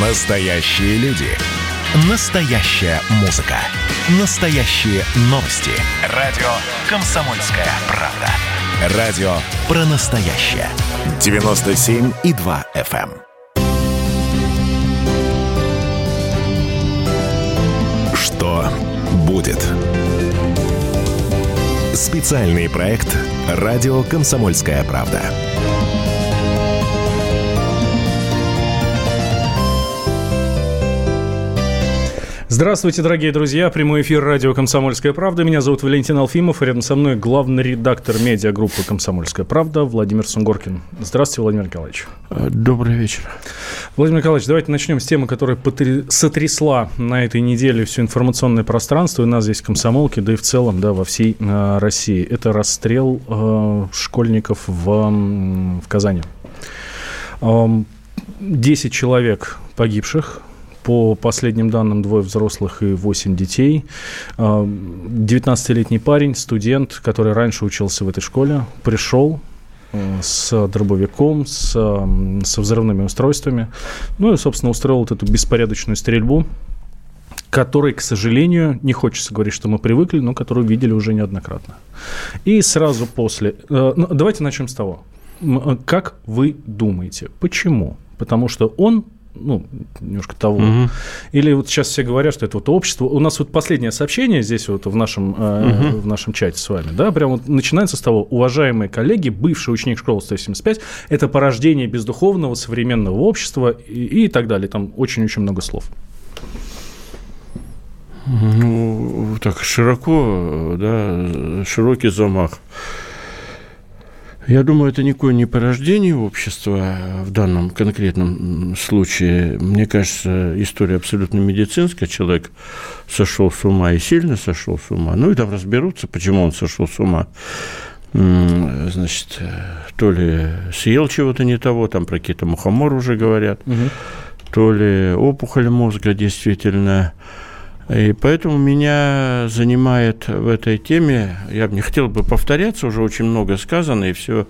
Настоящие люди. Настоящая музыка. Настоящие новости. Радио «Комсомольская правда». Радио про настоящее. 97,2 FM. эм. Что будет? Специальный проект «Радио «Комсомольская правда». Здравствуйте, дорогие друзья. Прямой эфир радио «Комсомольская правда». Меня зовут Валентин Алфимов. Рядом со мной главный редактор медиагруппы «Комсомольская правда» Владимир Сунгоркин. Здравствуйте, Владимир Николаевич. Добрый вечер. Владимир Николаевич, давайте начнем с темы, которая сотрясла на этой неделе все информационное пространство. И нас здесь в «Комсомолке», да и в целом да, во всей э, России. Это расстрел э, школьников в, в Казани. Э, 10 человек погибших, по последним данным, двое взрослых и восемь детей. 19-летний парень, студент, который раньше учился в этой школе, пришел с дробовиком, с, со взрывными устройствами. Ну и, собственно, устроил вот эту беспорядочную стрельбу, которой, к сожалению, не хочется говорить, что мы привыкли, но которую видели уже неоднократно. И сразу после... Ну, давайте начнем с того. Как вы думаете, почему? Потому что он ну, немножко того. Угу. Или вот сейчас все говорят, что это вот общество. У нас вот последнее сообщение здесь вот в нашем, угу. в нашем чате с вами, да, прямо вот начинается с того, уважаемые коллеги, бывший ученик школы 175, это порождение бездуховного современного общества и, и так далее. Там очень-очень много слов. Ну, так широко, да, широкий замах. Я думаю, это никакое не порождение общества в данном конкретном случае. Мне кажется, история абсолютно медицинская. Человек сошел с ума и сильно сошел с ума. Ну и там разберутся, почему он сошел с ума. Значит, то ли съел чего-то не того, там про какие-то мухоморы уже говорят, угу. то ли опухоль мозга действительно и поэтому меня занимает в этой теме, я бы не хотел бы повторяться, уже очень много сказано, и все,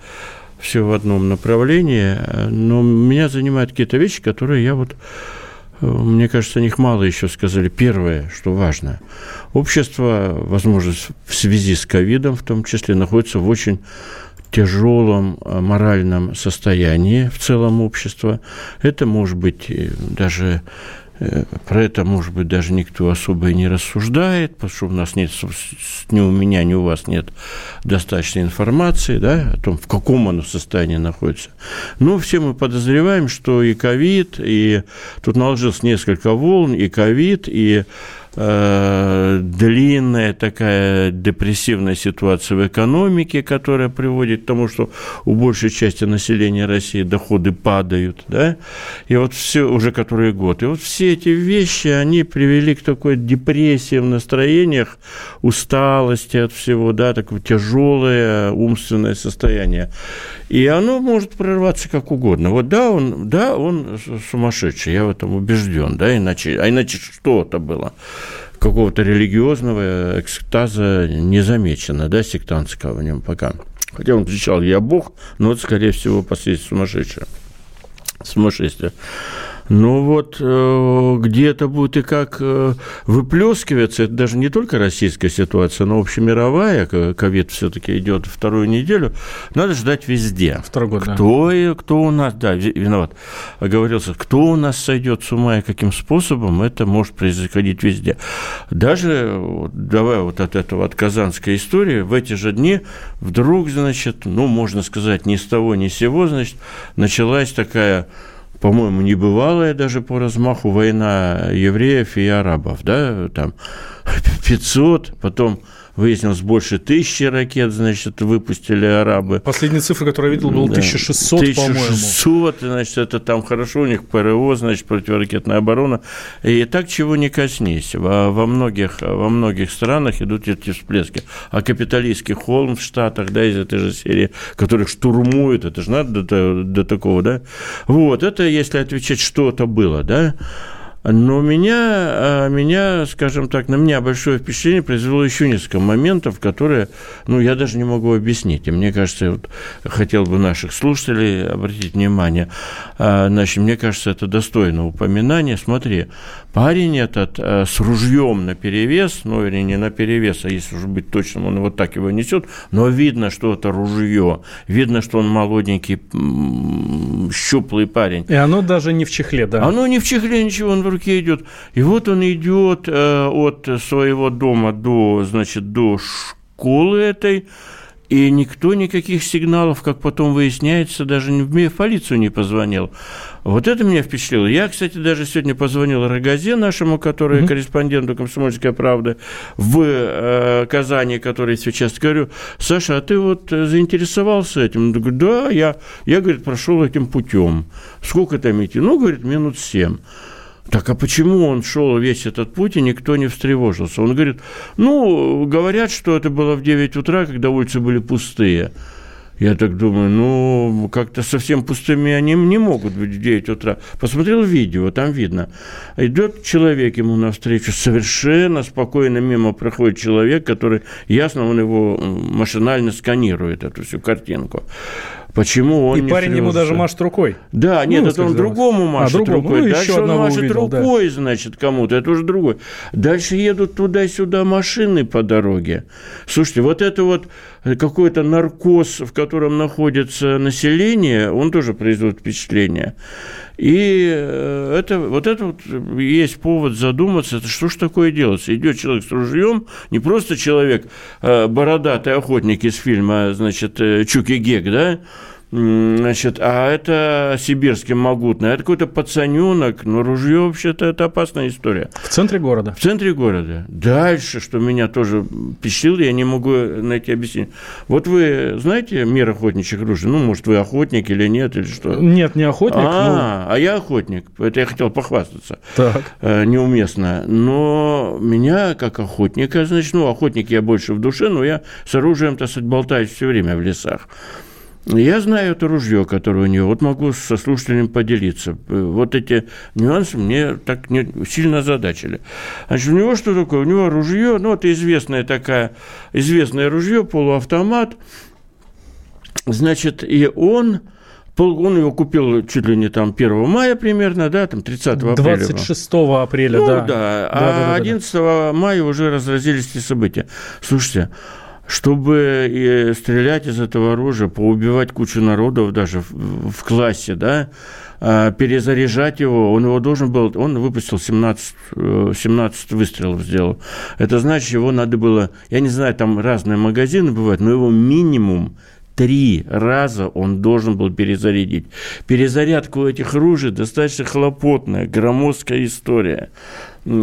все в одном направлении, но меня занимают какие-то вещи, которые я вот мне кажется, о них мало еще сказали. Первое, что важно, общество, возможно, в связи с ковидом в том числе, находится в очень тяжелом моральном состоянии в целом общества. Это может быть даже Э, про это, может быть, даже никто особо и не рассуждает, потому что у нас нет, ни у меня, ни у вас нет достаточной информации да, о том, в каком оно состоянии находится. Но все мы подозреваем, что и ковид, и тут наложилось несколько волн, и ковид, и Э, длинная такая депрессивная ситуация в экономике, которая приводит к тому, что у большей части населения России доходы падают, да, и вот все уже который год. И вот все эти вещи, они привели к такой депрессии в настроениях, усталости от всего, да, такое тяжелое умственное состояние. И оно может прорваться как угодно. Вот да, он, да, он сумасшедший, я в этом убежден, да, иначе, а иначе что это было? Какого-то религиозного экстаза не замечено, да, сектантского в нем пока. Хотя он кричал «Я Бог», но это, скорее всего, последствия сумасшедшее. Сумасшествие. Ну вот э, где это будет и как э, выплескиваться, это даже не только российская ситуация, но общемировая, ковид все-таки идет вторую неделю, надо ждать везде. Второй год, кто, да. кто у нас, да, виноват, оговорился, кто у нас сойдет с ума и каким способом, это может происходить везде. Даже, давай вот от этого, от казанской истории, в эти же дни вдруг, значит, ну, можно сказать, ни с того, ни с сего, значит, началась такая по-моему, небывалая даже по размаху война евреев и арабов, да, там 500, потом выяснилось, больше тысячи ракет, значит, выпустили арабы. Последняя цифра, которую я видел, была 1600, 1600 по-моему. 1600, значит, это там хорошо, у них ПРО, значит, противоракетная оборона. И так чего не коснись. Во, во, многих, во многих странах идут эти всплески. А капиталистский холм в Штатах, да, из этой же серии, которых штурмуют, это же надо до, до такого, да? Вот, это если отвечать, что это было, да? Но меня, а, меня, скажем так, на меня большое впечатление произвело еще несколько моментов, которые, ну, я даже не могу объяснить. И мне кажется, я вот хотел бы наших слушателей обратить внимание. А, значит, мне кажется, это достойно упоминания. Смотри, парень этот а, с ружьем на перевес, ну, или не на перевес, а если уже быть точным, он вот так его несет, но видно, что это ружье, видно, что он молоденький, щуплый парень. И оно даже не в чехле, да? Оно не в чехле, ничего, он в руке идет. И вот он идет э, от своего дома до, значит, до школы этой, и никто никаких сигналов, как потом выясняется, даже в полицию не позвонил. Вот это меня впечатлило. Я, кстати, даже сегодня позвонил Рогазе нашему, который mm-hmm. корреспонденту «Комсомольской правды» в э, Казани, который сейчас говорю, Саша, а ты вот заинтересовался этим? Он говорит, да, я, я, говорит, прошел этим путем. Сколько там идти? Ну, говорит, минут семь. Так а почему он шел весь этот путь, и никто не встревожился? Он говорит, ну, говорят, что это было в 9 утра, когда улицы были пустые. Я так думаю, ну, как-то совсем пустыми они не могут быть в 9 утра. Посмотрел видео, там видно. Идет человек ему навстречу, совершенно спокойно мимо проходит человек, который, ясно, он его машинально сканирует, эту всю картинку. Почему он И не парень ему даже машет рукой. Да, нет, ну, это он другому а, машет а, другому. рукой. Ну, Дальше он машет увидел, рукой, да. значит, кому-то. Это уже другой. Дальше едут туда-сюда машины по дороге. Слушайте, вот это вот какой-то наркоз, в котором находится население, он тоже производит впечатление. И э, это, вот это вот есть повод задуматься, это что ж такое делается. Идет человек с ружьем, не просто человек, э, бородатый охотник из фильма, значит, э, Чуки Гек, да, Значит, а это сибирский могутный, это какой-то пацаненок, но ружье вообще-то это опасная история. В центре города? В центре города. Дальше, что меня тоже впечатлило, я не могу найти объяснение. Вот вы знаете мир охотничьих ружей? Ну, может, вы охотник или нет, или что? Нет, не охотник. А, но... а я охотник. Это я хотел похвастаться. Так. Э, неуместно. Но меня, как охотника, значит, ну, охотник я больше в душе, но я с оружием, так сказать, болтаюсь все время в лесах. Я знаю это ружье, которое у него. Вот могу со слушателями поделиться. Вот эти нюансы мне так не, сильно озадачили. Значит, у него что такое? У него ружье, ну, это известное такая, известное ружье, полуавтомат. Значит, и он он его купил чуть ли не там 1 мая примерно, да, там 30 апреля. 26 апреля, ну, да. да. А 11 мая уже разразились эти события. Слушайте, чтобы стрелять из этого оружия, поубивать кучу народов даже в, в классе, да, а, перезаряжать его, он его должен был, он выпустил 17, 17 э, выстрелов сделал. Это значит, его надо было, я не знаю, там разные магазины бывают, но его минимум три раза он должен был перезарядить. Перезарядка у этих ружей достаточно хлопотная, громоздкая история.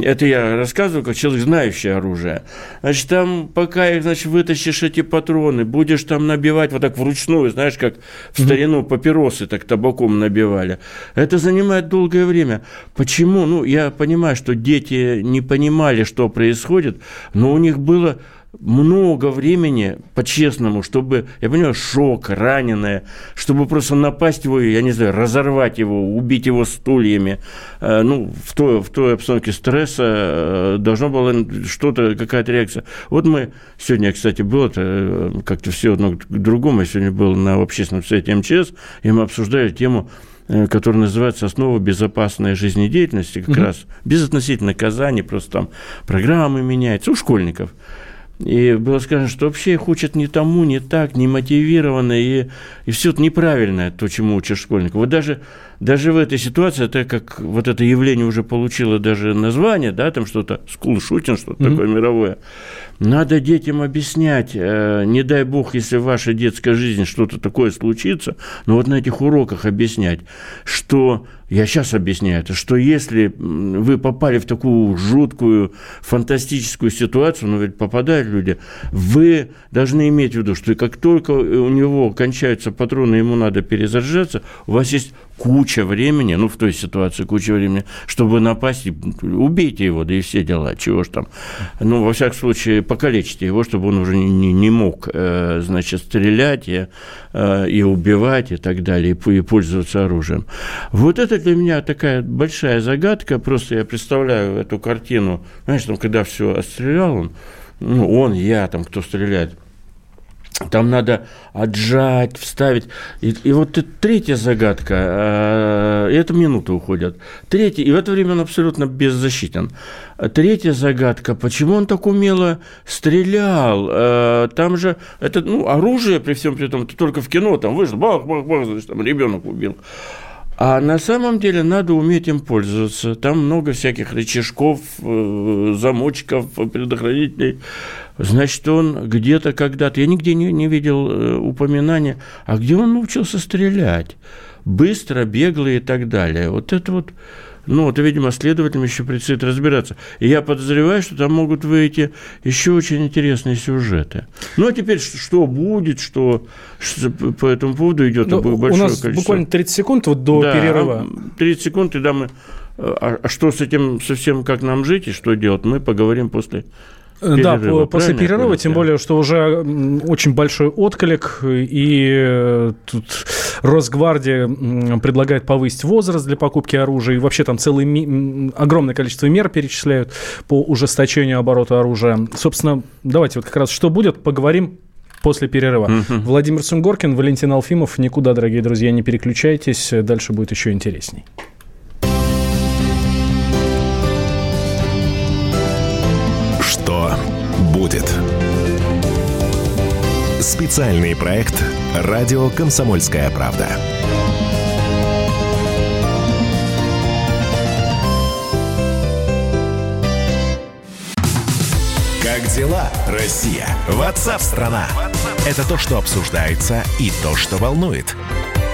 Это я рассказываю, как человек, знающий оружие. Значит, там, пока их, значит, вытащишь эти патроны, будешь там набивать вот так вручную, знаешь, как в старину папиросы так табаком набивали. Это занимает долгое время. Почему? Ну, я понимаю, что дети не понимали, что происходит, но у них было много времени, по-честному, чтобы, я понимаю, шок, раненое, чтобы просто напасть его, я не знаю, разорвать его, убить его стульями. Э, ну, в той, в той обстановке стресса э, должно было что-то, какая-то реакция. Вот мы сегодня, кстати, было э, как-то все одно к другому, я сегодня был на общественном совете МЧС, и мы обсуждали тему который называется «Основа безопасной жизнедеятельности», как mm-hmm. раз без относительно наказаний, просто там программы меняются у школьников – и было сказано, что вообще их учат не тому, не так, не мотивированно, и, и все это неправильное, то, чему учишь школьников. Вот даже, даже в этой ситуации, так как вот это явление уже получило даже название, да, там что-то, shooting, что-то mm-hmm. такое мировое, надо детям объяснять, э, не дай бог, если в вашей детской жизни что-то такое случится, но вот на этих уроках объяснять, что, я сейчас объясняю это, что если вы попали в такую жуткую, фантастическую ситуацию, ну ведь попадают люди, вы должны иметь в виду, что как только у него кончаются патроны, ему надо перезаряжаться, у вас есть куча времени, ну, в той ситуации куча времени, чтобы напасть, убейте его, да и все дела, чего ж там. Ну, во всяком случае, покалечьте его, чтобы он уже не, не мог, э, значит, стрелять и, э, и убивать и так далее, и, и пользоваться оружием. Вот это для меня такая большая загадка, просто я представляю эту картину, знаешь, там, когда все отстрелял он, ну, он, я, там, кто стреляет, там надо отжать, вставить. И, и вот третья загадка, э, это минуты уходят. Третья, и в это время он абсолютно беззащитен. Третья загадка, почему он так умело стрелял? Э, там же это ну, оружие, при всем при том, это только в кино, там вышел, бах, бах, бах, значит, там ребенок убил. А на самом деле надо уметь им пользоваться. Там много всяких рычажков, э, замочков, предохранителей. Значит, он где-то когда-то, я нигде не, не видел э, упоминания, а где он научился стрелять? Быстро, бегло и так далее. Вот это вот ну, это, видимо, следователям еще предстоит разбираться. И я подозреваю, что там могут выйти еще очень интересные сюжеты. Ну, а теперь что будет, что, что по этому поводу идет ну, большое У нас количество. буквально 30 секунд вот до да, перерыва. 30 секунд, и да, мы... А, а что с этим совсем, как нам жить и что делать, мы поговорим после Перерыва, да, после перерыва, тем более, что уже очень большой отклик, и э, тут Росгвардия предлагает повысить возраст для покупки оружия, и вообще там целое огромное количество мер перечисляют по ужесточению оборота оружия. Собственно, давайте вот как раз что будет, поговорим после перерыва. Uh-huh. Владимир Сунгоркин, Валентин Алфимов. Никуда, дорогие друзья, не переключайтесь, дальше будет еще интересней. Будет. Специальный проект «Радио Комсомольская правда». Как дела, Россия? Ватсап-страна! Это то, что обсуждается и то, что волнует.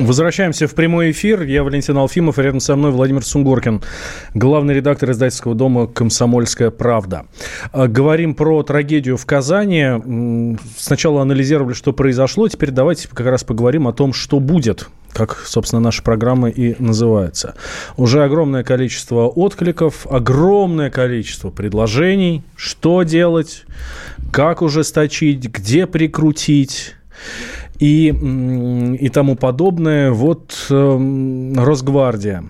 Возвращаемся в прямой эфир. Я Валентин Алфимов, рядом со мной Владимир Сунгоркин, главный редактор издательского дома «Комсомольская правда». А, говорим про трагедию в Казани. Сначала анализировали, что произошло. Теперь давайте как раз поговорим о том, что будет как, собственно, наша программа и называется. Уже огромное количество откликов, огромное количество предложений, что делать, как ужесточить, где прикрутить и, и тому подобное. Вот э, Росгвардия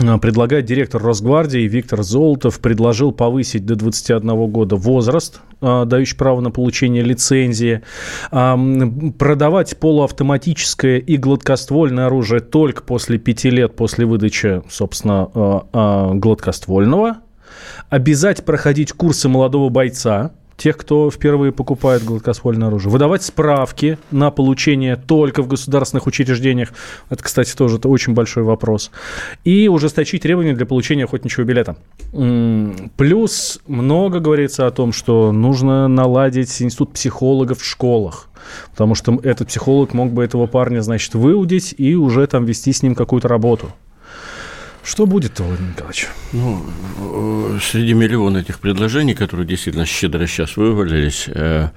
э, предлагает директор Росгвардии Виктор Золотов предложил повысить до 21 года возраст, э, дающий право на получение лицензии, продавать полуавтоматическое и гладкоствольное оружие только после пяти лет после выдачи, собственно, э, гладкоствольного, обязать проходить курсы молодого бойца, тех, кто впервые покупает гладкоствольное оружие. Выдавать справки на получение только в государственных учреждениях. Это, кстати, тоже это очень большой вопрос. И ужесточить требования для получения охотничьего билета. Плюс много говорится о том, что нужно наладить институт психологов в школах. Потому что этот психолог мог бы этого парня, значит, выудить и уже там вести с ним какую-то работу. Что будет-то, Владимир Николаевич? Ну, э, среди миллиона этих предложений, которые действительно щедро сейчас вывалились, э,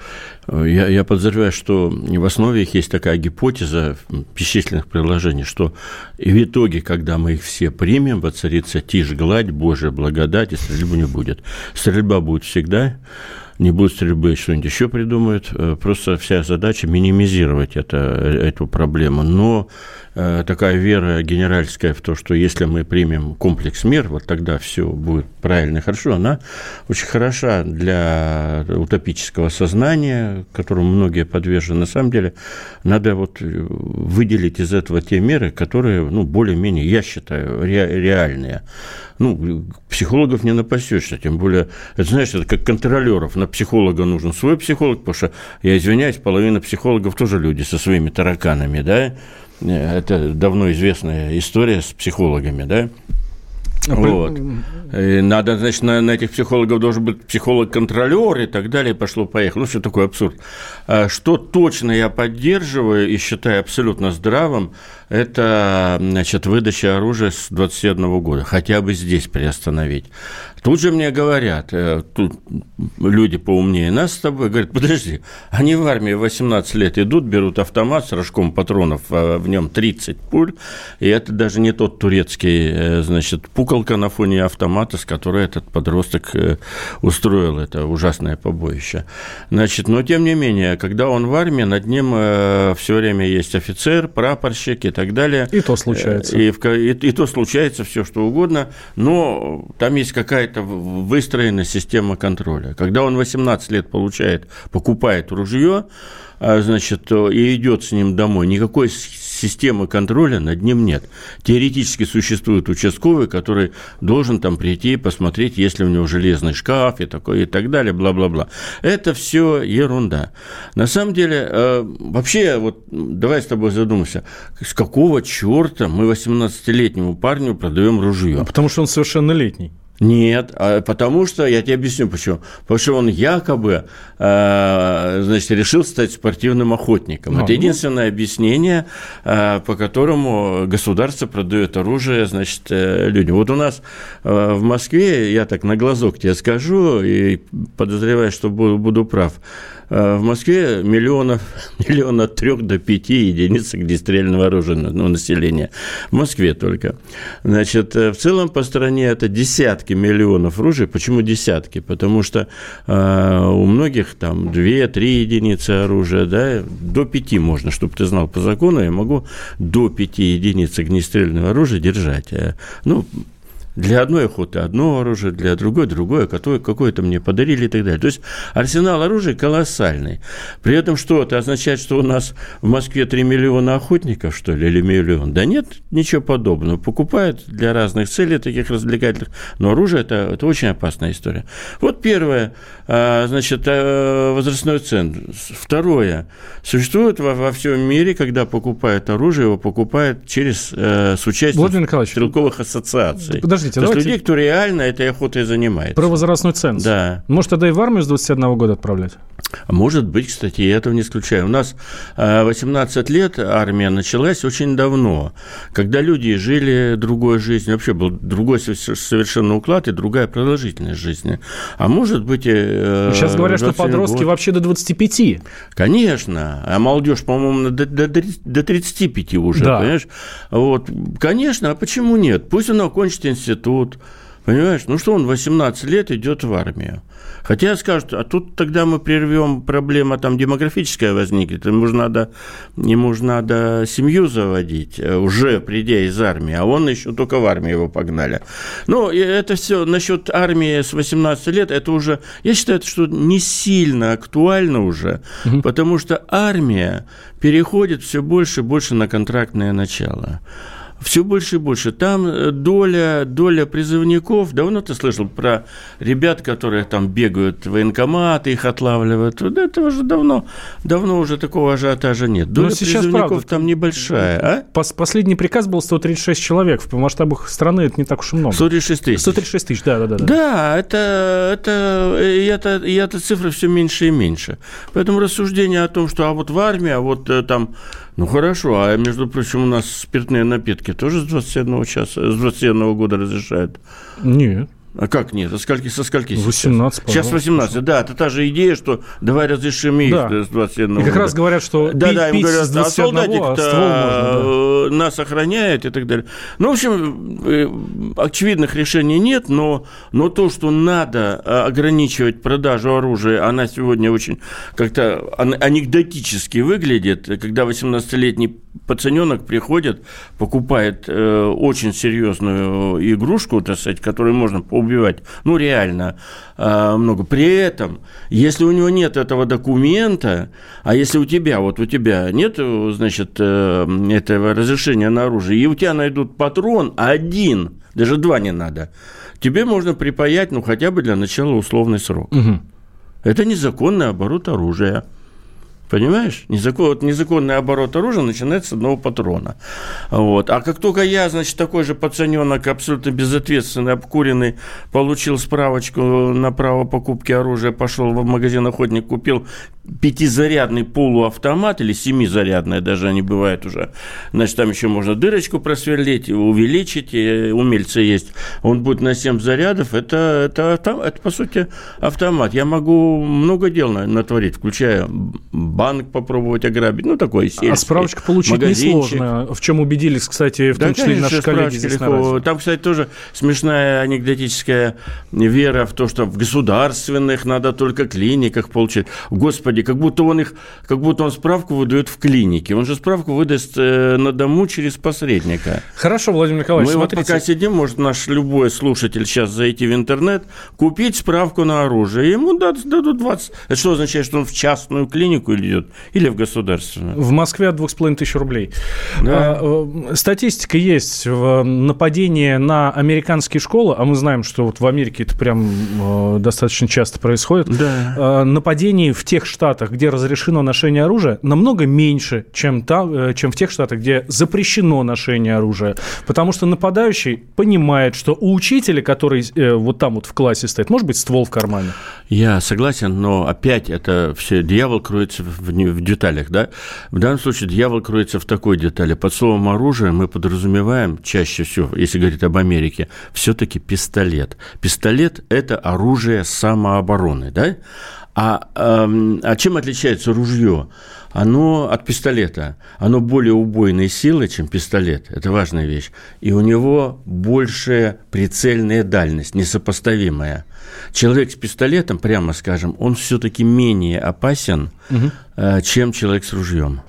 я, я подозреваю, что в основе их есть такая гипотеза бесчисленных предложений, что и в итоге, когда мы их все примем, воцарится тишь, гладь, Божья благодать, и стрельбы не будет. Стрельба будет всегда, не будет стрельбы, что-нибудь еще придумают. Э, просто вся задача минимизировать это, эту проблему. Но Э, такая вера генеральская в то, что если мы примем комплекс мер, вот тогда все будет правильно и хорошо, она очень хороша для утопического сознания, которому многие подвержены. На самом деле надо вот выделить из этого те меры, которые, ну, более-менее, я считаю, ре- реальные. Ну, психологов не напасешься, тем более, это, знаешь, это как контролеров на психолога нужен свой психолог, потому что, я извиняюсь, половина психологов тоже люди со своими тараканами, да, это давно известная история с психологами, да, а вот. И надо, значит, на, на этих психологов должен быть психолог-контролер и так далее, пошло-поехало. Ну, все такое абсурд. А что точно я поддерживаю и считаю абсолютно здравым, это, значит, выдача оружия с 21 года. Хотя бы здесь приостановить. Тут же мне говорят, э, тут люди поумнее нас с тобой, говорят, подожди, они в армии 18 лет идут, берут автомат с рожком патронов, а в нем 30 пуль, и это даже не тот турецкий, э, значит, пуколка на фоне автомата, с которой этот подросток э, устроил это ужасное побоище. Значит, но тем не менее, когда он в армии, над ним все время есть офицер, прапорщик так далее. И то случается. И, и, и то случается все, что угодно, но там есть какая-то это выстроена система контроля. Когда он 18 лет получает, покупает ружье, а, значит, и идет с ним домой, никакой системы контроля над ним нет. Теоретически существует участковый, который должен там прийти и посмотреть, есть ли у него железный шкаф и, такое, и так далее, бла-бла-бла. Это все ерунда. На самом деле, э, вообще, вот давай с тобой задумаемся, с какого черта мы 18-летнему парню продаем ружье? Потому что он совершеннолетний. Нет, а потому что, я тебе объясню почему. Потому что он якобы, э, значит, решил стать спортивным охотником. А, Это ну. единственное объяснение, э, по которому государство продает оружие, значит, э, людям. Вот у нас в Москве, я так на глазок тебе скажу, и подозреваю, что буду, буду прав, в Москве миллионов, миллиона от трех до пяти единиц огнестрельного оружия ну, населения. В Москве только. Значит, в целом по стране это десятки миллионов ружей. Почему десятки? Потому что э, у многих там 2-3 единицы оружия, да, до 5 можно, чтобы ты знал по закону, я могу до 5 единиц огнестрельного оружия держать. Э, ну, для одной охоты одно оружие, для другой другое, какое- какое-то мне подарили и так далее. То есть арсенал оружия колоссальный. При этом что, это означает, что у нас в Москве 3 миллиона охотников, что ли, или миллион? Да нет, ничего подобного. Покупают для разных целей таких развлекательных, но оружие это, это очень опасная история. Вот первое, а, значит, э, возрастной ценз. Второе, существует во, во всем мире, когда покупают оружие, его покупают через, э, с участием стрелковых ассоциаций. Подожди, Подождите, То есть людей, кто реально этой охотой занимается. Про возрастной ценз. Да. Может, тогда и в армию с 21 года отправлять? Может быть, кстати, я этого не исключаю. У нас 18 э, лет армия началась очень давно, когда люди жили другой жизнью, вообще был другой совершенно уклад и другая продолжительность жизни. А может быть... Сейчас говорят, что подростки год. вообще до 25. Конечно. А молодежь, по-моему, до, до, до 35 уже, да. понимаешь? Вот. Конечно, а почему нет? Пусть он окончит институт институт. Понимаешь? Ну что он 18 лет идет в армию. Хотя скажут, а тут тогда мы прервем, проблема там демографическая возникнет, ему же надо, ему же надо семью заводить, э, уже придя из армии, а он еще только в армию его погнали. Ну, это все насчет армии с 18 лет, это уже, я считаю, что не сильно актуально уже, угу. потому что армия переходит все больше и больше на контрактное начало все больше и больше. Там э, доля, доля призывников, давно ты слышал про ребят, которые там бегают в военкоматы, их отлавливают. Вот этого же давно, давно уже такого ажиотажа нет. Доля Но сейчас, призывников правда, там небольшая. А? Последний приказ был 136 человек. В масштабах страны это не так уж и много. 136 тысяч. 136 тысяч, да, да, да. Да, это, это, и это, и эта цифра все меньше и меньше. Поэтому рассуждение о том, что а вот в армии, а вот э, там ну хорошо, а между прочим, у нас спиртные напитки тоже с 21 часа, с 21 года разрешают? Нет. А как нет? А скольки, со скольки 18, сейчас? Сейчас 18, да. Это та же идея, что давай разрешим их да. с 21 И как раз говорят, что да, пить, да, им говорят, с 21 а солдатик-то можно, да. нас охраняет и так далее. Ну, в общем, э, очевидных решений нет, но, но то, что надо а, ограничивать продажу оружия, она сегодня очень как-то анекдотически выглядит, когда 18-летний пацаненок приходит, покупает э, очень серьезную игрушку, так сказать, которую можно поубивать, ну, реально э, много. При этом, если у него нет этого документа, а если у тебя, вот у тебя нет, значит, э, этого разрешения на оружие, и у тебя найдут патрон один, даже два не надо, тебе можно припаять, ну, хотя бы для начала условный срок. Угу. Это незаконный оборот оружия. Понимаешь? Незакон, вот незаконный оборот оружия начинается с одного патрона. Вот. А как только я, значит, такой же пацаненок, абсолютно безответственный, обкуренный, получил справочку на право покупки оружия, пошел в магазин охотник, купил пятизарядный полуавтомат или семизарядный, даже они бывают уже. Значит, там еще можно дырочку просверлить, увеличить, умельцы есть. Он будет на 7 зарядов. Это, это, это, это по сути, автомат. Я могу много дел натворить, включая банк попробовать ограбить, ну, такой сельский. А справочку получить несложно, в чем убедились, кстати, в том да, числе конечно, наши коллеги здесь легко. Там, кстати, тоже смешная анекдотическая вера в то, что в государственных надо только клиниках получить. Господи, как будто он их, как будто он справку выдает в клинике. Он же справку выдаст э, на дому через посредника. Хорошо, Владимир Николаевич, Мы смотрите. вот пока сидим, может наш любой слушатель сейчас зайти в интернет, купить справку на оружие. Ему дадут 20. Это что означает, что он в частную клинику или идет, или в государственную. В Москве от двух с половиной тысяч рублей. Да. А, э, статистика есть. Нападение на американские школы, а мы знаем, что вот в Америке это прям э, достаточно часто происходит. Да. А, нападений в тех штатах, где разрешено ношение оружия, намного меньше, чем, там, э, чем в тех штатах, где запрещено ношение оружия. Потому что нападающий понимает, что у учителя, который вот там вот в классе стоит, может быть ствол в кармане. Я согласен, но опять это все дьявол кроется в, в деталях, да? В данном случае дьявол кроется в такой детали. Под словом оружие мы подразумеваем чаще всего, если говорить об Америке, все-таки пистолет. Пистолет – это оружие самообороны, да? А, а, а чем отличается ружье? Оно от пистолета. Оно более убойной силы, чем пистолет. Это важная вещь. И у него большая прицельная дальность, несопоставимая. Человек с пистолетом, прямо скажем, он все-таки менее опасен, угу. Чем человек с ружьем.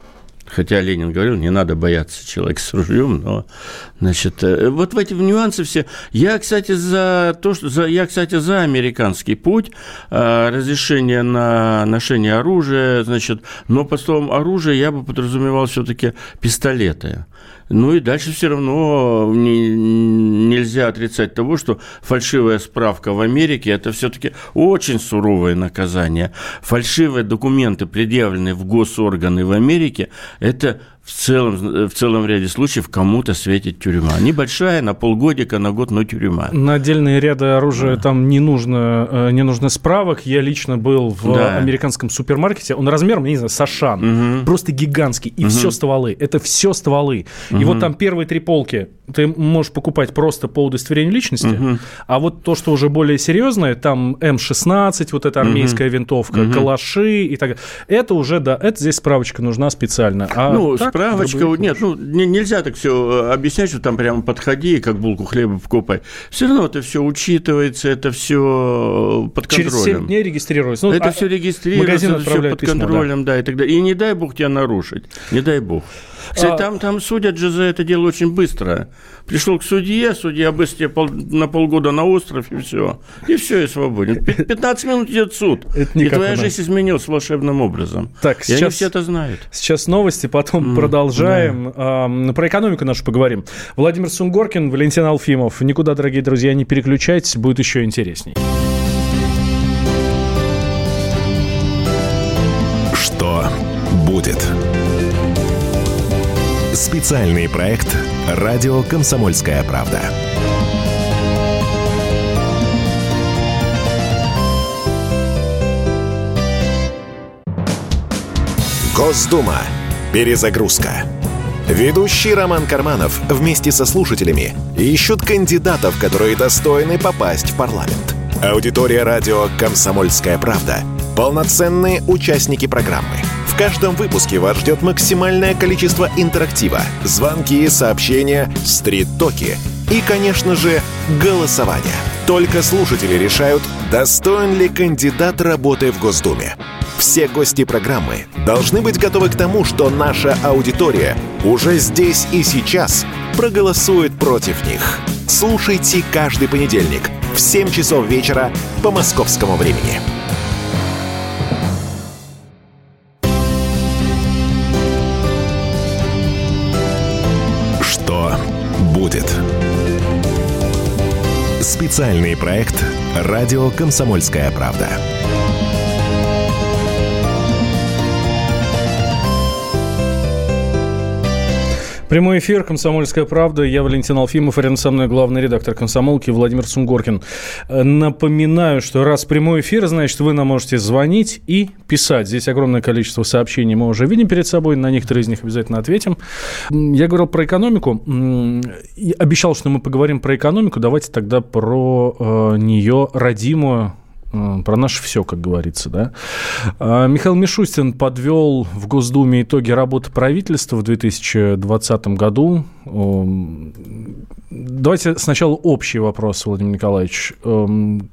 Хотя Ленин говорил, не надо бояться человека с ружьем, но, значит, э, вот в эти нюансы все. Я, кстати, за то, что за, я, кстати, за американский путь э, разрешение на ношение оружия, значит, но по словам оружия я бы подразумевал все-таки пистолеты. Ну и дальше все равно не, нельзя отрицать того, что фальшивая справка в Америке – это все-таки очень суровое наказание. Фальшивые документы, предъявленные в госорганы в Америке, это в целом, в целом ряде случаев кому-то светит тюрьма. Небольшая, на полгодика, на год, но тюрьма. На отдельные ряды оружия да. там не нужно, э, не нужно справок. Я лично был в да. американском супермаркете. Он размером, не знаю, Сашан. Угу. Просто гигантский. И угу. все стволы. Это все стволы. Угу. И вот там первые три полки ты можешь покупать просто по удостоверению личности. Угу. А вот то, что уже более серьезное, там М16, вот эта армейская угу. винтовка, угу. калаши и так далее. Это уже, да, это здесь справочка нужна специально. А ну, так, справочка, нет, ну, нельзя так все э, объяснять, что там прямо подходи, как булку хлеба покупай. Все равно это все учитывается, это все э, под контролем. Через 7 дней регистрируется. Ну, это а все регистрируется, это все под письмо, контролем, да. да, и так далее. И не дай бог тебя нарушить, не дай бог. Кстати, а... там, там судят же за это дело очень быстро. Пришел к судье, судья быстрее пол, на полгода на остров, и все. И все, и свободен. 15 минут идет суд. Это и твоя жизнь изменилась волшебным образом. Так, сейчас, и они все это знают. Сейчас новости, потом mm, продолжаем. Да. А, про экономику нашу поговорим. Владимир Сунгоркин, Валентин Алфимов. Никуда, дорогие друзья, не переключайтесь, будет еще интересней. Специальный проект «Радио Комсомольская правда». Госдума. Перезагрузка. Ведущий Роман Карманов вместе со слушателями ищут кандидатов, которые достойны попасть в парламент. Аудитория радио «Комсомольская правда» — полноценные участники программы – каждом выпуске вас ждет максимальное количество интерактива, звонки, сообщения, стрит-токи и, конечно же, голосование. Только слушатели решают, достоин ли кандидат работы в Госдуме. Все гости программы должны быть готовы к тому, что наша аудитория уже здесь и сейчас проголосует против них. Слушайте каждый понедельник в 7 часов вечера по московскому времени. будет. Специальный проект «Радио Комсомольская правда». Прямой эфир «Комсомольская правда». Я Валентин Алфимов, рядом со мной главный редактор «Комсомолки» Владимир Сунгоркин. Напоминаю, что раз прямой эфир, значит, вы нам можете звонить и писать. Здесь огромное количество сообщений мы уже видим перед собой, на некоторые из них обязательно ответим. Я говорил про экономику, обещал, что мы поговорим про экономику. Давайте тогда про э, нее родимую про наше все, как говорится, да. А, Михаил Мишустин подвел в Госдуме итоги работы правительства в 2020 году. Давайте сначала общий вопрос, Владимир Николаевич.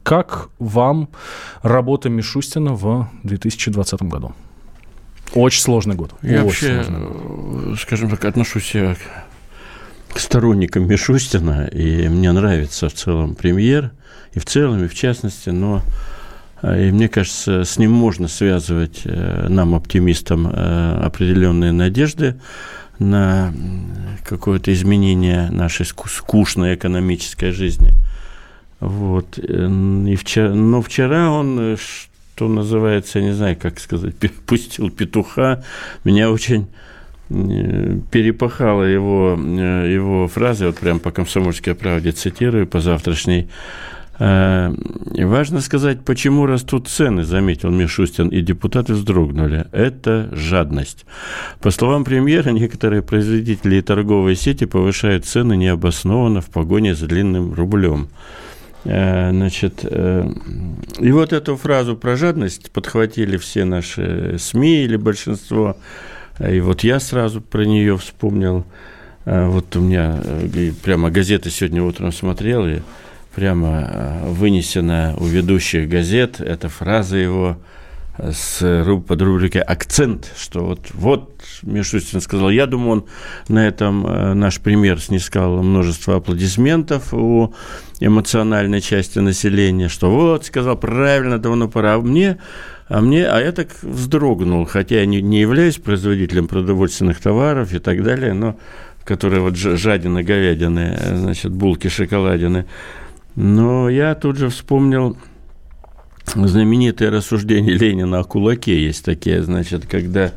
Как вам работа Мишустина в 2020 году? Очень сложный год. Я Очень вообще, год. скажем так, отношусь я к сторонникам Мишустина, и мне нравится в целом премьер – и в целом, и в частности, но э, и мне кажется, с ним можно связывать э, нам, оптимистам, э, определенные надежды на какое-то изменение нашей скучной экономической жизни. Вот. И вчера, но вчера он, что называется, я не знаю, как сказать, пустил петуха. Меня очень перепахала его, его фраза, вот прям по комсомольской правде цитирую, по завтрашней важно сказать, почему растут цены, заметил Мишустин, и депутаты вздрогнули. Это жадность. По словам премьера, некоторые производители и торговые сети повышают цены необоснованно в погоне за длинным рублем. Э, значит, э, и вот эту фразу про жадность подхватили все наши СМИ или большинство. И вот я сразу про нее вспомнил. Вот у меня прямо газеты сегодня утром смотрел, и прямо э, вынесена у ведущих газет, эта фраза его э, с, под рубрикой «Акцент», что вот, вот Мишустин сказал, я думаю, он на этом э, наш пример снискал множество аплодисментов у эмоциональной части населения, что вот, сказал, правильно, давно пора. А мне, а мне, а я так вздрогнул, хотя я не, не являюсь производителем продовольственных товаров и так далее, но которые вот жадины, говядины, значит, булки, шоколадины – но я тут же вспомнил знаменитое рассуждение Ленина о кулаке. Есть такие, значит, когда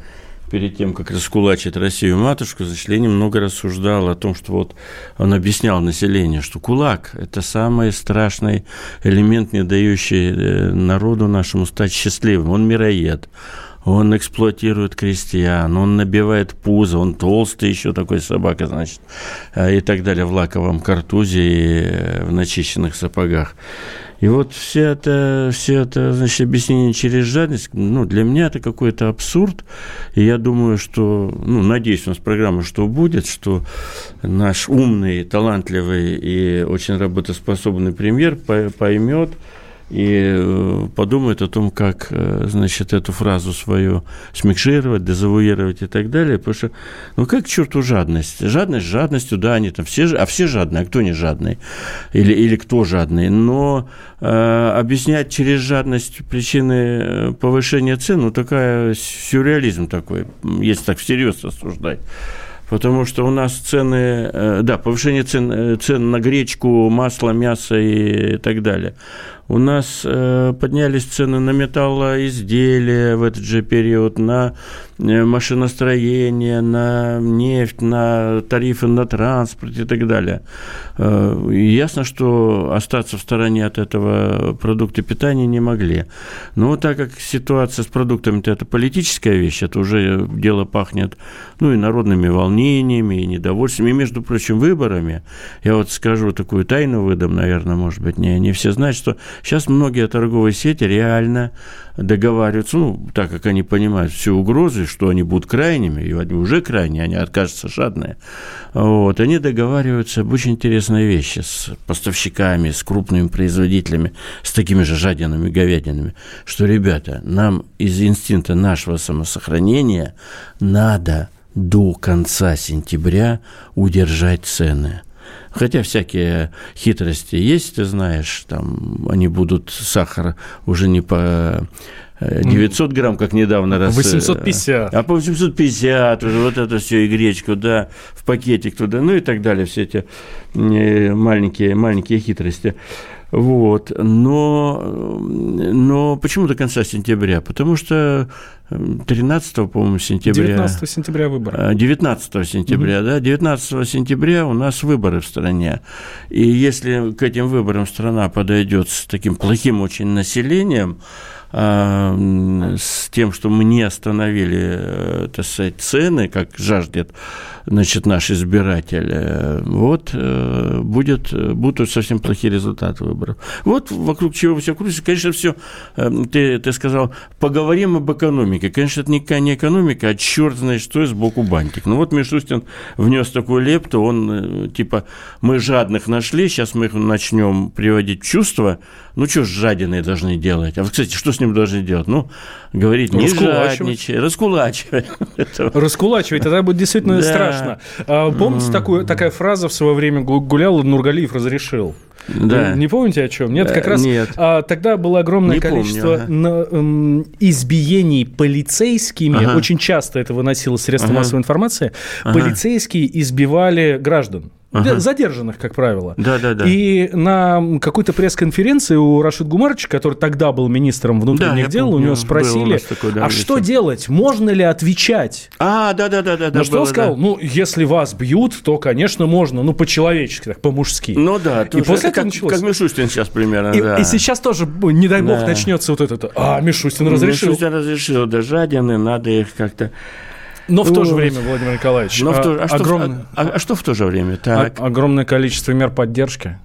перед тем, как раскулачить Россию матушку, значит, Ленин много рассуждал о том, что вот он объяснял населению, что кулак – это самый страшный элемент, не дающий э, народу нашему стать счастливым. Он мироед, он эксплуатирует крестьян, он набивает пузо, он толстый еще такой собака, значит, а, и так далее в лаковом картузе и э, в начищенных сапогах. И вот все это, все это, значит, объяснение через жадность, ну, для меня это какой-то абсурд. И я думаю, что, ну, надеюсь, у нас программа «Что будет», что наш умный, талантливый и очень работоспособный премьер поймет, и э, подумает о том, как, э, значит, эту фразу свою смикшировать, дезавуировать и так далее, потому что, ну, как к черту жадность? Жадность жадностью, да, они там все, а все жадные, а кто не жадный? Или, или кто жадный? Но э, объяснять через жадность причины э, повышения цен, ну, такая сюрреализм такой, если так всерьез осуждать потому что у нас цены, да, повышение цен, цен на гречку, масло, мясо и так далее у нас э, поднялись цены на металлоизделия в этот же период, на э, машиностроение, на нефть, на тарифы на транспорт и так далее. Э, ясно, что остаться в стороне от этого продукта питания не могли. Но так как ситуация с продуктами – это политическая вещь, это уже дело пахнет ну, и народными волнениями, и недовольствием, и, между прочим, выборами. Я вот скажу такую тайну выдам, наверное, может быть, не, не все знают, что Сейчас многие торговые сети реально договариваются, ну, так как они понимают всю угрозы, что они будут крайними, и они уже крайние, они откажутся жадные, вот, они договариваются об очень интересной вещи с поставщиками, с крупными производителями, с такими же жадинами, говядинами, что, ребята, нам из инстинкта нашего самосохранения надо до конца сентября удержать цены – Хотя всякие хитрости есть, ты знаешь, там они будут сахар уже не по 900 э, грамм, как недавно раз. 850. А по 850 уже вот это все, и гречку, да, в пакетик туда, ну и так далее, все эти э, маленькие, маленькие хитрости. Вот. Но, но почему до конца сентября? Потому что 13, по-моему, сентября... 19 сентября выборы. 19 а, сентября, угу. да. 19 сентября у нас выборы в стране. И если к этим выборам страна подойдет с таким плохим очень населением, а, с тем, что мы не остановили, э, так сказать, цены, как жаждет значит, наш избиратель, э, вот э, будет, будут совсем плохие результаты выборов. Вот вокруг чего все крутится. Конечно, все, ты, ты сказал, поговорим об экономике. Конечно, это никакая не экономика, а черт знает что, сбоку бантик. Ну вот Мишустин внес такую лепту, он типа, мы жадных нашли, сейчас мы их начнем приводить в чувство, ну что ж жадины должны делать? А, кстати, что с ним должны делать? Ну, говорить, не жадничай, раскулачивай. Раскулачивай, тогда будет действительно страшно. А, помните, такая фраза в свое время гуляла, Нургалиев разрешил? Да. Не помните о чем? Нет, как раз Нет. А, тогда было огромное Не количество помню, ага. на, эм, избиений полицейскими. Ага. Очень часто это выносилось средства ага. массовой информации. Ага. Полицейские избивали граждан. Ага. Задержанных, как правило. Да, да, да. И на какой-то пресс-конференции у Рашид Гумарча, который тогда был министром внутренних да, дел, помню, у него спросили, у такой, да, а что делать? Можно ли отвечать? А, да, да, да, да. На что он сказал, да. ну, если вас бьют, то, конечно, можно, ну, по-человечески, так, по-мужски. Ну да, и после этого как, началось. Как Мишустин сейчас примерно, и, да. И сейчас тоже, не дай бог, да. начнется вот это. А, Мишустин разрешил. Мишустин разрешил, да, жадины, надо их как-то но в то же время, Владимир Николаевич, Но в то, а, а, огромное, что, а, а что в то же время? Так. огромное количество мер поддержки.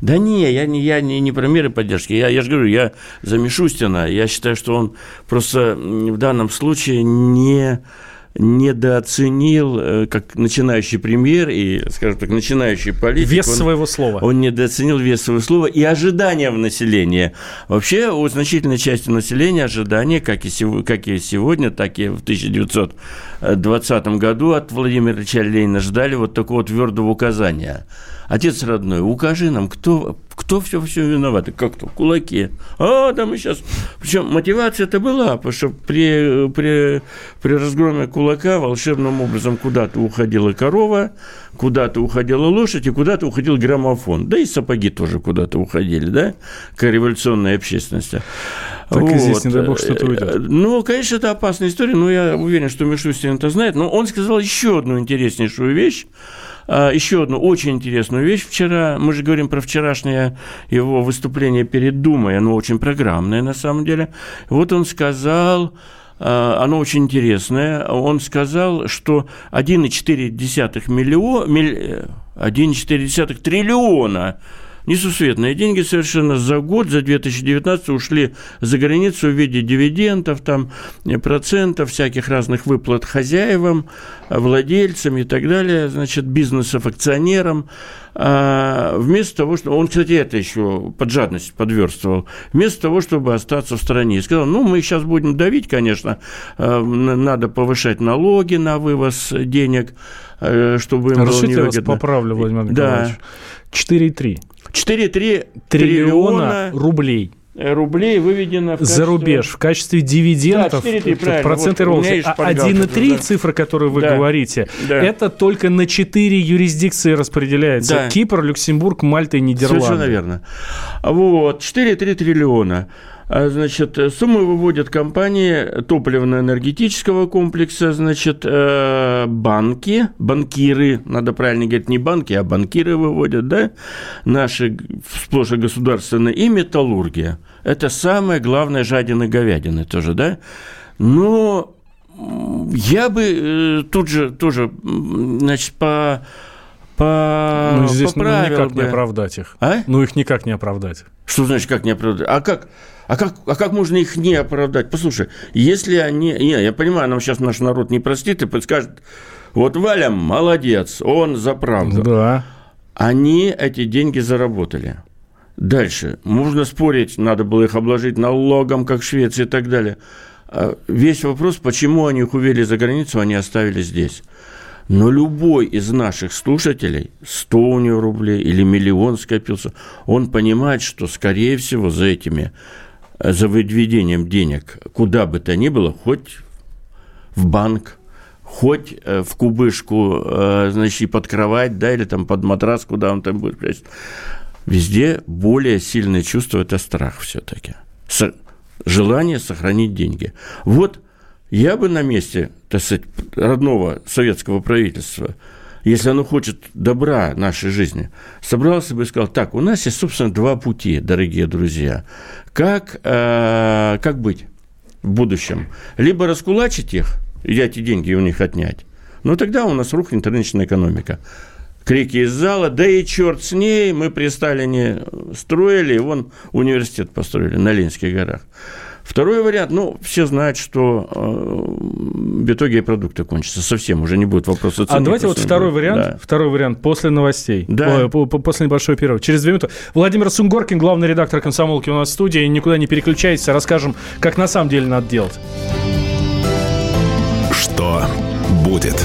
Да не, я не, я не, не про меры поддержки. Я, я же говорю, я за Мишустина. Я считаю, что он просто в данном случае не недооценил, э, как начинающий премьер и, скажем так, начинающий политик. Вес он, своего слова. Он недооценил вес своего слова и ожидания в населении. Вообще, у значительной части населения ожидания, как и, как и сегодня, так и в 1920 году от Владимира Ильича Ленина ждали вот такого твердого указания – Отец родной, укажи нам, кто, кто все, все виноват, как кто, кулаки. А, да мы сейчас... Причем мотивация это была, потому что при, при, при разгроме кулака волшебным образом куда-то уходила корова, куда-то уходила лошадь и куда-то уходил граммофон. Да и сапоги тоже куда-то уходили, да, к революционной общественности. Так вот. и здесь, не дай бог, что-то уйдет. Ну, конечно, это опасная история, но я уверен, что Мишустин это знает. Но он сказал еще одну интереснейшую вещь, а, еще одну очень интересную вещь вчера. Мы же говорим про вчерашнее его выступление перед Думой. Оно очень программное на самом деле. Вот он сказал а, оно очень интересное. Он сказал, что 1,4 миллиона, 1,4 триллиона несусветные деньги совершенно за год, за 2019 ушли за границу в виде дивидендов, там, э, процентов, всяких разных выплат хозяевам, владельцам и так далее, значит, бизнесов, акционерам. А вместо того, что... Он, кстати, это еще под жадность подверстывал. Вместо того, чтобы остаться в стране. И сказал, ну, мы сейчас будем давить, конечно, э, надо повышать налоги на вывоз денег, э, чтобы им Разрешите было невыгодно. я вас поправлю, Владимир Николаевич? Да. 4,3. 4,3 триллиона рублей рублей выведено в качестве... За рубеж в качестве дивидендов. Да, 4,3, Проценты вот, а 1,3 да. цифра, которую вы да. говорите, да. это только на 4 юрисдикции распределяется. Да. Кипр, Люксембург, Мальта и Нидерланды. Совершенно верно. Вот, 4,3 триллиона. А, значит, суммы выводят компании топливно-энергетического комплекса, значит, э, банки, банкиры, надо правильно говорить, не банки, а банкиры выводят, да, наши сплошь государственные, и металлургия. Это самое главное жадины говядины тоже, да. Но я бы э, тут же тоже, значит, по по, ну, здесь ну, никак бы. не оправдать их. А? Ну, их никак не оправдать. Что значит, как не оправдать? А как, а как, а как можно их не оправдать? Послушай, если они... Не, я понимаю, нам сейчас наш народ не простит и подскажет, вот Валя молодец, он за правду. Да. Они эти деньги заработали. Дальше. Можно спорить, надо было их обложить налогом, как в Швеции и так далее. А весь вопрос, почему они их увели за границу, они оставили здесь. Но любой из наших слушателей, 100 у него рублей или миллион скопился, он понимает, что, скорее всего, за этими, э, за выведением денег, куда бы то ни было, хоть в банк, хоть э, в кубышку, э, значит, под кровать, да, или там под матрас, куда он там будет прячет, Везде более сильное чувство – это страх все-таки. Желание сохранить деньги. Вот я бы на месте, так сказать, родного советского правительства – если оно хочет добра нашей жизни, собрался бы и сказал, так, у нас есть, собственно, два пути, дорогие друзья. Как, э, как быть в будущем? Либо раскулачить их, и эти деньги у них отнять, но тогда у нас рухнет рыночная экономика. Крики из зала, да и черт с ней, мы при Сталине строили, вон университет построили на Ленинских горах. Второй вариант, ну, все знают, что э, в итоге продукты кончатся совсем, уже не будет вопроса цены. А давайте вот второй будет. вариант, да. второй вариант после новостей, да. О, после небольшого перерыва, через две минуты. Владимир Сунгоркин, главный редактор «Комсомолки» у нас в студии, никуда не переключайтесь, расскажем, как на самом деле надо делать. Что будет?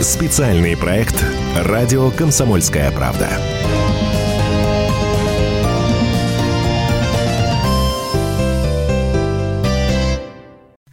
Специальный проект «Радио Комсомольская правда».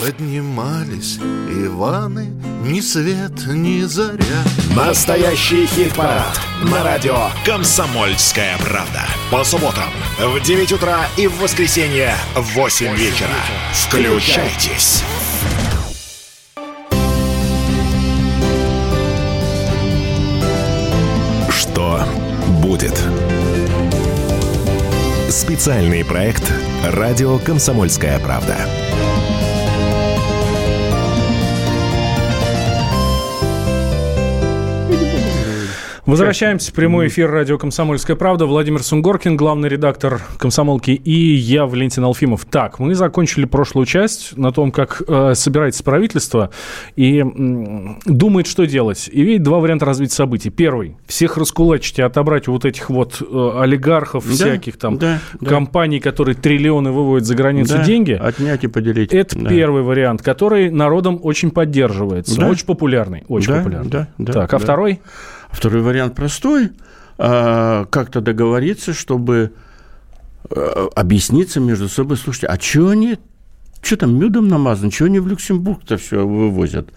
Поднимались Иваны, ни свет, ни заря. Настоящий хит-парад на радио «Комсомольская правда». По субботам в 9 утра и в воскресенье в 8 вечера. Включайтесь. Что будет? Специальный проект «Радио Комсомольская правда». Возвращаемся в прямой эфир радио «Комсомольская правда». Владимир Сунгоркин, главный редактор «Комсомолки», и я, Валентин Алфимов. Так, мы закончили прошлую часть на том, как э, собирается правительство и э, думает, что делать. И видит два варианта развития событий. Первый – всех раскулачить и отобрать вот этих вот э, олигархов, да, всяких там да, компаний, да. которые триллионы выводят за границу да, деньги. отнять и поделить. Это да. первый вариант, который народом очень поддерживается. Да. Очень популярный. Очень да, популярный. Да, да, так, а да. Второй – вариант простой. А, как-то договориться, чтобы а, объясниться между собой. Слушайте, а что они, что там медом намазано, чего они в Люксембург-то все вывозят?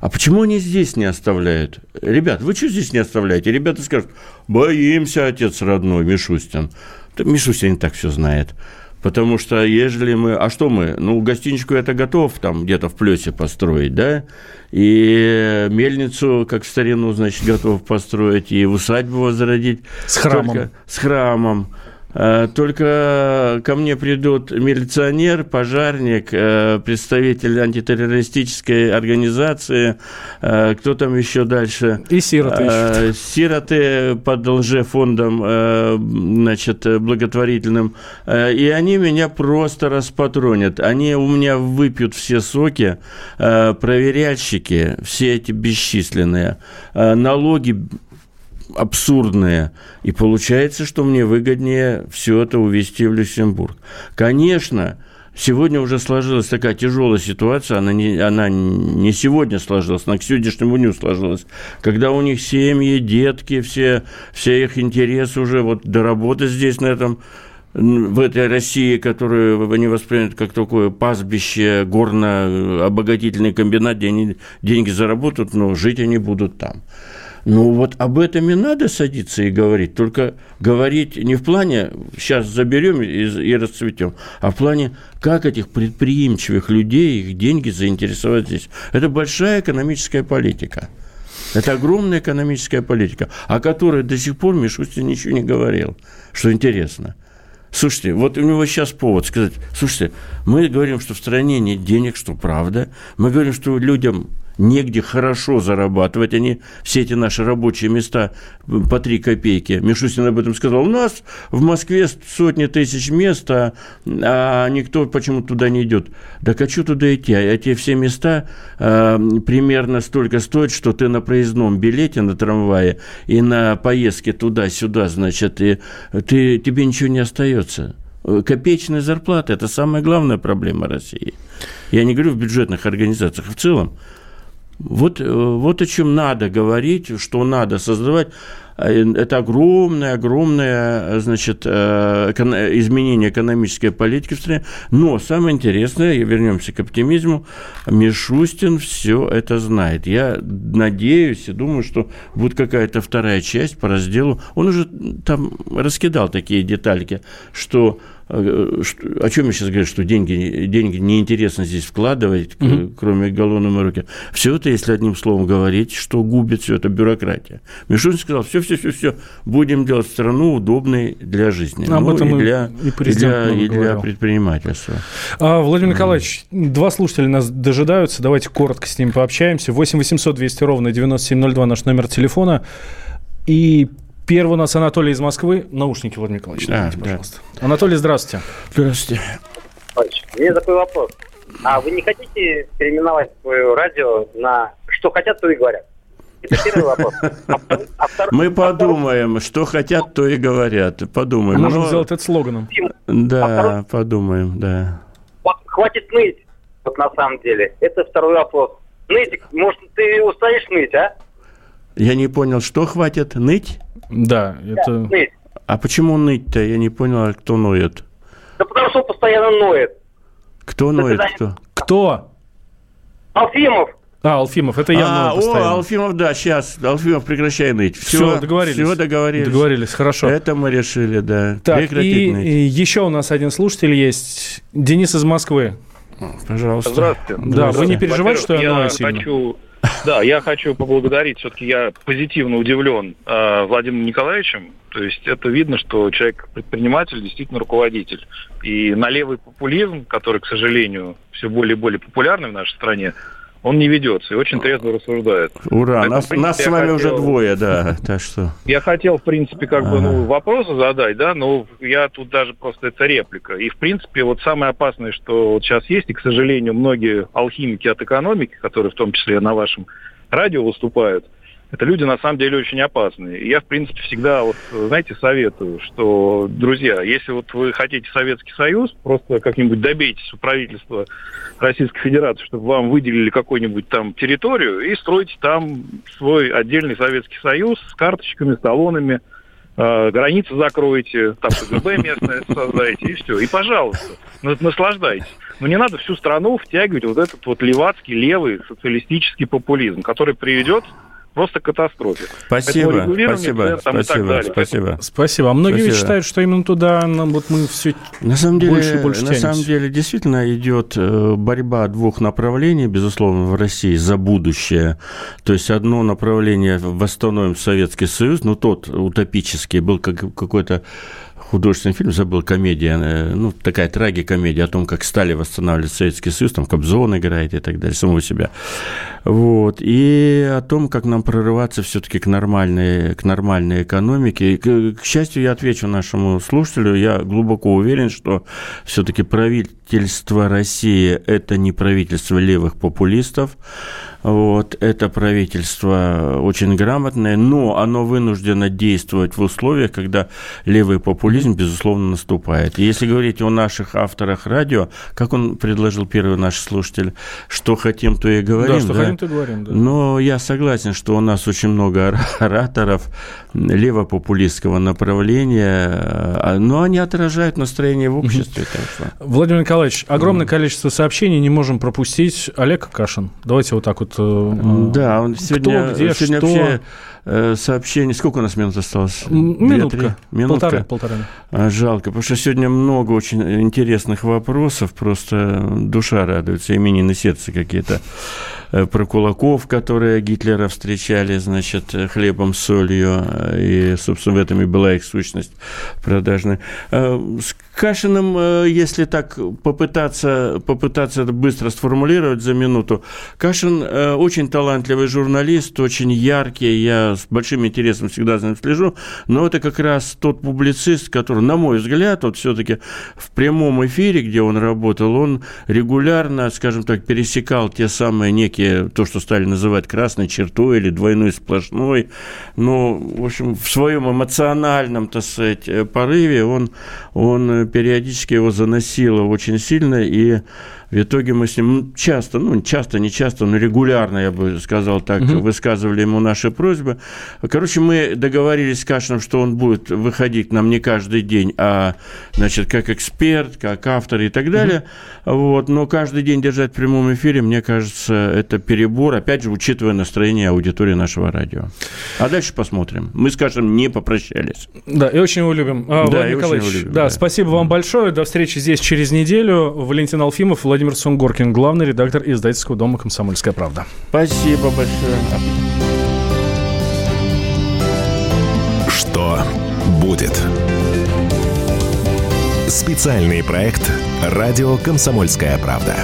А почему они здесь не оставляют? Ребят, вы что здесь не оставляете? Ребята скажут, боимся, отец родной, Мишустин. Мишустин так все знает. Потому что ежели мы... А что мы? Ну, гостиничку это готов там где-то в плесе построить, да? И мельницу, как старину, значит, готов построить, и усадьбу возродить. С храмом. Только, с храмом. Э, только ко мне придут милиционер, пожарник, э, представитель антитеррористической организации, э, кто там еще дальше? И сироты ищут. Сироты под лжефондом, значит, благотворительным. И они меня просто распатронят. Они у меня выпьют все соки, проверяльщики, все эти бесчисленные, налоги абсурдные. И получается, что мне выгоднее все это увезти в Люксембург. Конечно, Сегодня уже сложилась такая тяжелая ситуация, она не, она не сегодня сложилась, она к сегодняшнему дню сложилась, когда у них семьи, детки, все, все их интересы уже вот до работы здесь на этом в этой России, которую они воспринимают как такое пастбище, горно-обогатительный комбинат, где они деньги заработают, но жить они будут там. Ну вот об этом и надо садиться и говорить. Только говорить не в плане сейчас заберем и, и расцветем, а в плане как этих предприимчивых людей, их деньги заинтересовать здесь. Это большая экономическая политика. Это огромная экономическая политика, о которой до сих пор Мишустин ничего не говорил, что интересно. Слушайте, вот у него сейчас повод сказать, слушайте, мы говорим, что в стране нет денег, что правда. Мы говорим, что людям негде хорошо зарабатывать. Они все эти наши рабочие места по 3 копейки. Мишустин об этом сказал. У нас в Москве сотни тысяч мест, а, а никто почему туда не идет. Так а что туда идти? А эти все места а, примерно столько стоят, что ты на проездном билете на трамвае и на поездке туда-сюда, значит, и ты, тебе ничего не остается. Копеечная зарплата – это самая главная проблема России – Я не говорю в бюджетных организациях, а в целом. Вот, э, вот о чем надо говорить, что надо создавать. Э, это огромное, огромное, значит, э, изменение экономической политики в стране. Но самое интересное, вернемся к оптимизму, Мишустин все это знает. Я надеюсь и думаю, что будет какая-то вторая часть по разделу. Он уже там раскидал такие детальки, что о чем я сейчас говорю, что деньги, деньги неинтересно здесь вкладывать, угу. кроме головной руки. Все это, если одним словом говорить, что губит все это бюрократия. Мишустин сказал, все, все, все, все, будем делать страну удобной для жизни. Об ну, этом и для, и, и для, и для предпринимательства. А, Владимир Николаевич, mm. два слушателя нас дожидаются, давайте коротко с ними пообщаемся. 8 800 200 ровно 9702 наш номер телефона. И Первый у нас Анатолий из Москвы. Наушники, Владимир Николаевич, да, давайте, да. пожалуйста. Анатолий, здравствуйте. Здравствуйте. У меня такой вопрос. А вы не хотите переименовать свое радио на «Что хотят, то и говорят»? Это первый вопрос. А а Мы подумаем, что хотят, то и говорят. Подумаем. Можем Но... сделать это слоганом. Да, а подумаем, да. Хватит ныть, вот на самом деле. Это второй вопрос. Нытик, может, ты устанешь ныть, а? Я не понял, что хватит ныть? Да, это... ныть. А почему ныть-то? Я не понял, а кто ноет. Да потому что он постоянно ноет. Кто ноет? Кто? Кто? Алфимов. А, Алфимов, это я а, О, Алфимов, да, сейчас. Алфимов, прекращай ныть. Все, все договорились. Все договорились. Договорились, хорошо. Это мы решили, да. Так, и, и еще у нас один слушатель есть. Денис из Москвы. Пожалуйста. Здравствуйте. Да, Здравствуйте. вы не переживайте, что я, я ною сильно. Да, я хочу поблагодарить. Все-таки я позитивно удивлен э, Владимиром Николаевичем. То есть это видно, что человек предприниматель, действительно руководитель. И на левый популизм, который, к сожалению, все более и более популярный в нашей стране, он не ведется и очень трезво рассуждает. Ура, Поэтому, нас, принципе, нас с вами хотел, уже двое, да, так что... Я хотел, в принципе, как бы, ну, вопросы задать, да, но я тут даже просто, это реплика. И, в принципе, вот самое опасное, что вот сейчас есть, и, к сожалению, многие алхимики от экономики, которые в том числе на вашем радио выступают, это люди на самом деле очень опасные. И я, в принципе, всегда, вот, знаете, советую, что, друзья, если вот вы хотите Советский Союз, просто как-нибудь добейтесь у правительства Российской Федерации, чтобы вам выделили какую-нибудь там территорию и стройте там свой отдельный Советский Союз с карточками, с талонами, э, границы закроете, там КГБ местное создаете, и все. И, пожалуйста, наслаждайтесь. Но не надо всю страну втягивать вот этот вот левацкий, левый социалистический популизм, который приведет просто катастрофе. Спасибо, спасибо, спасибо, спасибо. Спасибо. А многие спасибо. считают, что именно туда нам вот мы все на самом деле, больше и больше На самом деле, действительно идет э, борьба двух направлений, безусловно, в России за будущее. То есть одно направление восстановим Советский Союз, ну тот утопический был как какой-то художественный фильм, забыл, комедия, э, ну, такая трагикомедия о том, как стали восстанавливать Советский Союз, там Кобзон играет и так далее, самого себя. Вот. И о том, как нам прорываться все-таки к нормальной, к нормальной экономике. К, к счастью, я отвечу нашему слушателю, я глубоко уверен, что все-таки правительство России – это не правительство левых популистов, вот, это правительство очень грамотное, но оно вынуждено действовать в условиях, когда левый популизм, безусловно, наступает. И если говорить о наших авторах радио, как он предложил первый наш слушатель, что хотим, то и говорим. Да, что да? хотим, то и говорим, да. Но я согласен, что у нас очень много ораторов левопопулистского направления, а, но они отражают настроение в обществе. Владимир Николаевич, огромное количество сообщений не можем пропустить. Олег Кашин, давайте вот так вот. Э, да, он сегодня, Кто, где, сегодня что... вообще э, сообщение... Сколько у нас минут осталось? Минутка. Минутка. Полтора, полтора. А, жалко, потому что сегодня много очень интересных вопросов, просто душа радуется, имени на сердце какие-то. Э, про кулаков, которые Гитлера встречали, значит, хлебом, солью, и, собственно, в этом и была их сущность продажная. С Кашиным, если так попытаться, попытаться это быстро сформулировать за минуту, Кашин очень талантливый журналист, очень яркий, я с большим интересом всегда за ним слежу, но это как раз тот публицист, который, на мой взгляд, вот все-таки в прямом эфире, где он работал, он регулярно, скажем так, пересекал те самые некие все то, что стали называть красной чертой или двойной сплошной. Но, в общем, в своем эмоциональном, так сказать, порыве он, он периодически его заносило очень сильно, и В итоге мы с ним часто, ну, часто, не часто, но регулярно, я бы сказал так, угу. высказывали ему наши просьбы. Короче, мы договорились с Кашином, что он будет выходить к нам не каждый день, а, значит, как эксперт, как автор и так далее. Угу. Вот. Но каждый день держать в прямом эфире, мне кажется, это перебор, опять же, учитывая настроение аудитории нашего радио. А дальше посмотрим. Мы с Кашином не попрощались. Да, и очень его любим. А, да, Владимир Николаевич, любим, да, да, спасибо вам большое. До встречи здесь через неделю. Валентин Алфимов, Владимир Владимир Сунгоркин, главный редактор издательского дома «Комсомольская правда». Спасибо большое. Что будет? Специальный проект «Радио Комсомольская правда».